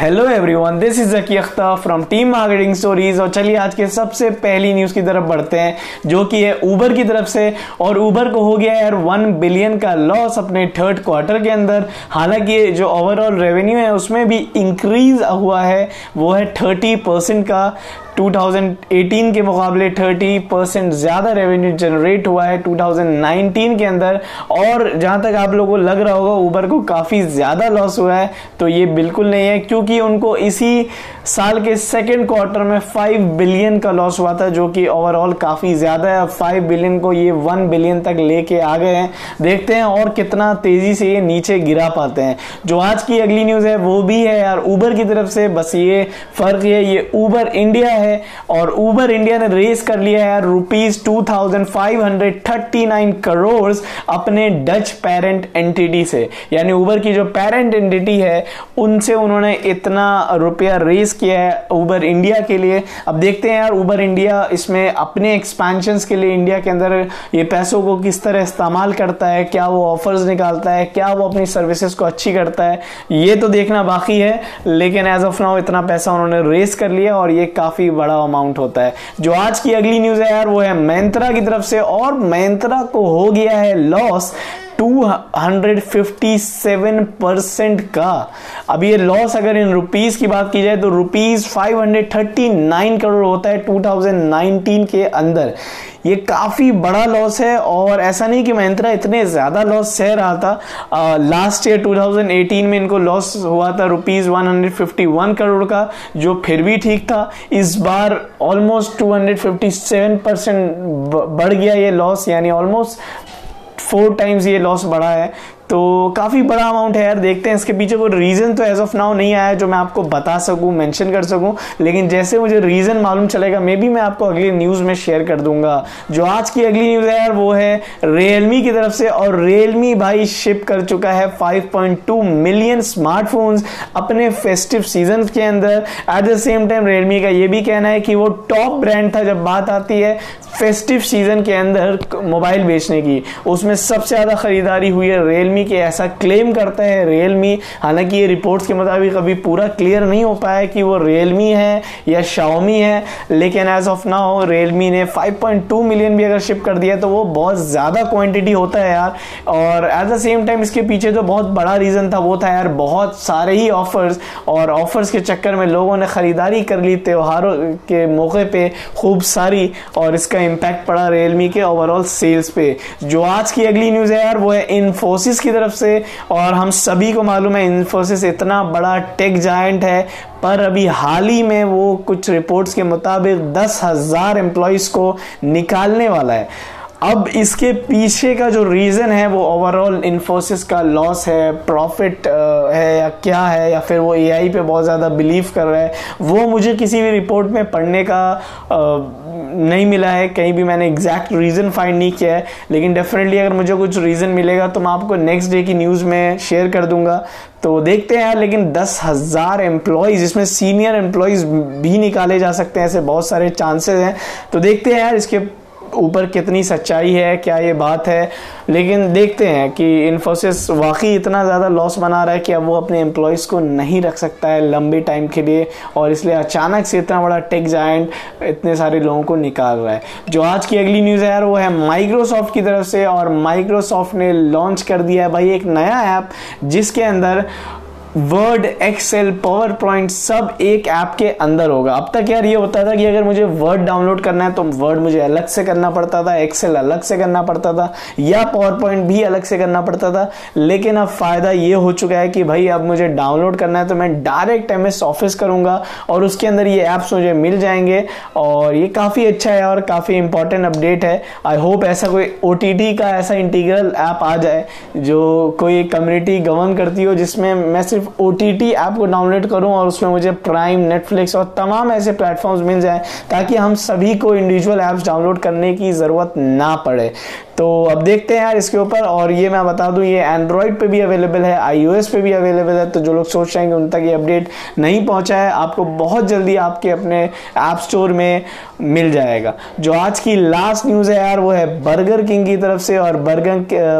Hello everyone this is Zaki Akhtar from team marketing stories और चलिए आज के सबसे पहली न्यूज़ की तरफ़ बढ़ते हैं, जो कि है ऊबर की तरफ़ से। और ऊबर को हो गया यार वन बिलियन का लॉस अपने थर्ड क्वार्टर के अंदर। हालाँकि जो ओवरऑल रेवेन्यू है, उसमें भी इंक्रीज हुआ है, वो है थर्टी परसेंट का। 2018 के मुकाबले 30 परसेंट ज़्यादा रेवेन्यू जनरेट हुआ है। 2019 के अंदर और जहाँ तक आप लोगों को लग रहा होगा ऊबर को काफ़ी ज़्यादा लॉस हुआ है। तो ये बिल्कुल नहीं है, क्योंकि उनको इसी साल के सेकेंड क्वार्टर में 5 बिलियन का लॉस हुआ था, जो कि ओवरऑल काफ़ी ज़्यादा है। 5 बिलियन को ये 1 बिलियन तक लेके आ गए हैं। देखते हैं और कितना तेज़ी से ये नीचे गिरा पाते हैं। जो आज की अगली न्यूज़ है, वो भी है यार ऊबर की तरफ़ से। बस ये फ़र्क है, ये ऊबर इंडिया है। है और उबर इंडिया ने रेस कर लिया है rupees two thousand five hundred thirty nine crore अपने डच पेरेंट एंटिटी से। यानी उबर की जो पेरेंट एंटिटी है, उनसे उन्होंने इतना रुपया रेस किया है उबर इंडिया के लिए। अब देखते हैं यार उबर इंडिया इसमें अपने एक्सपेंशन के लिए इंडिया के अंदर ये पैसों को किस तरह इस्तेमाल करता है, क्या वो ऑफर्स निकालता है, क्या वो अपनी सर्विसेज़ को अच्छी करता है, ये तो देखना बाकी है। लेकिन एज ऑफ़ नाउ इतना पैसा उन्होंने रेस कर लिया और ये काफ़ी बड़ा अमाउंट होता है। जो आज की अगली न्यूज़ है यार, वो है मैंत्रा की तरफ़ से और मैंत्रा को हो गया है लॉस 257 परसेंट का। अब ये लॉस अगर इन रुपीस की बात की जाए तो रुपीस 539 करोड़ होता है 2019 के अंदर। ये काफ़ी बड़ा लॉस है और ऐसा नहीं कि महिंद्रा इतने ज़्यादा लॉस सह रहा था। आ, लास्ट ईयर 2018 में इनको लॉस हुआ था रुपीज़ 151 करोड़ का जो फिर भी ठीक था। इस बार ऑलमोस्ट 257 परसेंट बढ़ गया ये लॉस यानी ऑलमोस्ट फोर टाइम्स ये लॉस बढ़ा है। तो काफ़ी बड़ा अमाउंट है यार, देखते हैं। इसके पीछे कोई रीज़न तो एज ऑफ़ नाउ नहीं आया जो मैं आपको बता सकूँ मेंशन कर सकूँ। लेकिन जैसे मुझे रीज़न मालूम चलेगा, मे बी मैं आपको अगली न्यूज़ में शेयर कर दूँगा। जो आज की अगली न्यूज़ है यार, वो है रियलमी की तरफ़ से। और रियलमी भाई शिप कर चुका है 5.2 मिलियन स्मार्टफोन्स अपने फेस्टिव सीज़न के अंदर। At the same time Realme का ये भी कहना है कि वो टॉप ब्रांड था, जब बात आती है फेस्टिव सीज़न के अंदर मोबाइल बेचने की। उसमें सबसे ज़्यादा खरीदारी हुई है रियलमी के ऐसा क्लेम करता है रियलमी हालाँकि ये रिपोर्ट्स के मुताबिक अभी पूरा क्लियर नहीं हो पाया कि वो रियलमी है या शाओमी है। लेकिन एज ऑफ़ नाउ रियलमी ने 5.2 मिलियन भी अगर शिप कर दिया तो वो बहुत ज़्यादा क्वांटिटी होता है यार। और एट द सेम टाइम इसके पीछे जो बहुत बड़ा रीज़न था, वो था यार बहुत सारे ही ऑफर्स और ऑफर्स के चक्कर में लोगों ने ख़रीदारी कर ली त्योहारों के मौके पे खूब सारी। और इसका इम्पैक्ट पड़ा रियलमी के ओवरऑल सेल्स पे। जो आज की अगली न्यूज़ है यार, वो है इन्फोसिस की तरफ़ से, और हम सभी को मालूम है इन्फोसिस इतना बड़ा टेक जायंट है, पर अभी हाल ही में वो कुछ रिपोर्ट्स के मुताबिक दस हज़ार एम्प्लॉयज़ को निकालने वाला है। अब इसके पीछे का जो रीज़न है, वो ओवरऑल इन्फोसिस का लॉस है प्रॉफिट है या क्या है, या फिर वो एआई पे बहुत ज़्यादा बिलीव कर रहा है, वो मुझे किसी भी रिपोर्ट में पढ़ने का नहीं मिला है, कहीं भी मैंने एग्जैक्ट रीज़न फाइंड नहीं किया है, लेकिन डेफिनेटली अगर मुझे कुछ रीज़न मिलेगा तो मैं आपको नेक्स्ट डे की न्यूज़ में शेयर कर दूँगा। तो देखते हैं, लेकिन दस हज़ार एम्प्लॉयज़ इसमें सीनियर एम्प्लॉयज़ भी निकाले जा सकते हैं, ऐसे बहुत सारे चांसेस हैं। तो देखते हैं यार, इसके ऊपर कितनी सच्चाई है, क्या ये बात है? लेकिन देखते हैं कि इन्फोसिस वाकई इतना ज़्यादा लॉस बना रहा है कि अब वो अपने एम्प्लॉयज़ को नहीं रख सकता है लंबे टाइम के लिए, और इसलिए अचानक से इतना बड़ा टेक जाइंट इतने सारे लोगों को निकाल रहा है। जो आज की अगली न्यूज़ है यार, वो है माइक्रोसॉफ्ट की तरफ़ से, और माइक्रोसॉफ्ट ने लॉन्च कर दिया है भाई एक नया ऐप जिसके अंदर वर्ड एक्सेल पावर पॉइंट सब एक ऐप के अंदर होगा। अब तक यार ये होता था कि अगर मुझे वर्ड डाउनलोड करना है तो वर्ड मुझे अलग से करना पड़ता था एक्सेल अलग से करना पड़ता था, या पावर पॉइंट भी अलग से करना पड़ता था। लेकिन अब फ़ायदा ये हो चुका है कि भाई अब मुझे डाउनलोड करना है तो मैं डायरेक्ट एम एस ऑफ़िस करूँगा और उसके अंदर ये ऐप्स मुझे मिल जाएँगे। और ये काफ़ी अच्छा है और काफ़ी इंपॉर्टेंट अपडेट है। आई होप ऐसा कोई ओटीटी का ऐसा इंटीग्रल ऐप आ जाए, जो कोई कम्युनिटी गवर्न करती हो, जिसमें मैं सिर्फ़ सिर्फ़ ओ टी टी ऐप को डाउनलोड करूँ और उसमें मुझे प्राइम नेटफ्लिक्स और तमाम ऐसे प्लेटफॉर्म्स मिल जाए, ताकि हम सभी को इंडिविजुअल ऐप्स डाउनलोड करने की ज़रूरत ना पड़े। तो अब देखते हैं यार इसके ऊपर। और ये मैं बता दूँ, ये एंड्रॉयड पे भी अवेलेबल है आईओएस पे भी अवेलेबल है तो जो लोग सोच रहे हैं कि उन तक ये अपडेट नहीं पहुँचा है, आपको बहुत जल्दी आपके अपने ऐप स्टोर में मिल जाएगा। जो आज की लास्ट न्यूज़ है यार, वो है बर्गर किंग की तरफ़ से, और बर्गर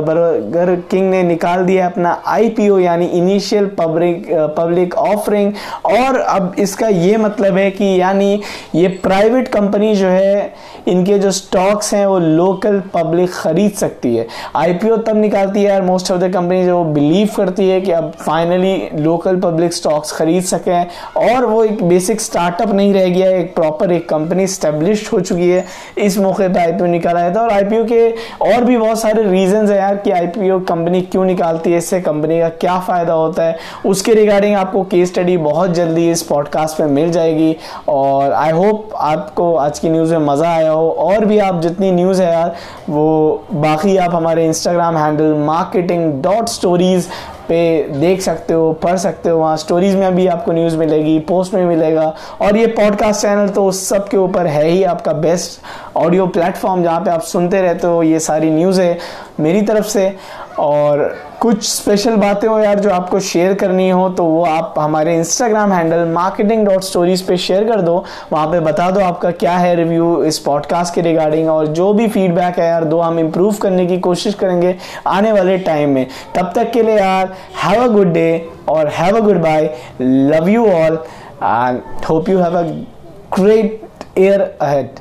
बर्गर किंग ने निकाल दिया अपना आईपीओ यानी इनिशियल पब्लिक पब्लिक ऑफरिंग और अब इसका ये मतलब है कि यानी ये प्राइवेट कंपनी जो है, इनके जो स्टॉक्स हैं, वो लोकल पब्लिक खरीद सकती है। आईपीओ तब निकालती है यार मोस्ट ऑफ़ द कंपनी जो बिलीव करती है कि अब फाइनली लोकल पब्लिक स्टॉक्स खरीद सकें। और वो एक बेसिक स्टार्टअप नहीं रह गया है एक प्रॉपर एक कंपनी स्टेब्लिश हो चुकी है। इस मौके पर आईपीओ निकाला जाता है। और आईपीओ के और भी बहुत सारे रीजन है यार कि आईपीओ कंपनी क्यों निकालती है, इससे कंपनी का क्या फ़ायदा होता है। उसके रिगार्डिंग आपको केस स्टडी बहुत जल्दी इस पॉडकास्ट पर मिल जाएगी। और आई होप आपको आज की न्यूज़ में मज़ा आया हो। और भी आप जितनी न्यूज़ है यार, वो बाकी आप हमारे Instagram handle marketing dot stories पे देख सकते हो, पढ़ सकते हो। वहाँ स्टोरीज में भी आपको न्यूज़ मिलेगी पोस्ट में मिलेगा। और ये पॉडकास्ट चैनल तो उस सब के ऊपर है ही आपका बेस्ट ऑडियो प्लेटफॉर्म जहाँ पे आप सुनते रहते हो। ये सारी न्यूज़ है मेरी तरफ़ से। और कुछ स्पेशल बातें हो यार जो आपको शेयर करनी हो तो वो आप हमारे Instagram handle marketing dot stories पे शेयर कर दो। वहाँ पे बता दो आपका क्या है रिव्यू इस पॉडकास्ट के रिगार्डिंग और जो भी फीडबैक है यार, दो हम इम्प्रूव करने की कोशिश करेंगे आने वाले टाइम में। तब तक के लिए यार हैव अ गुड डे और have a goodbye love you all and hope you have a great year ahead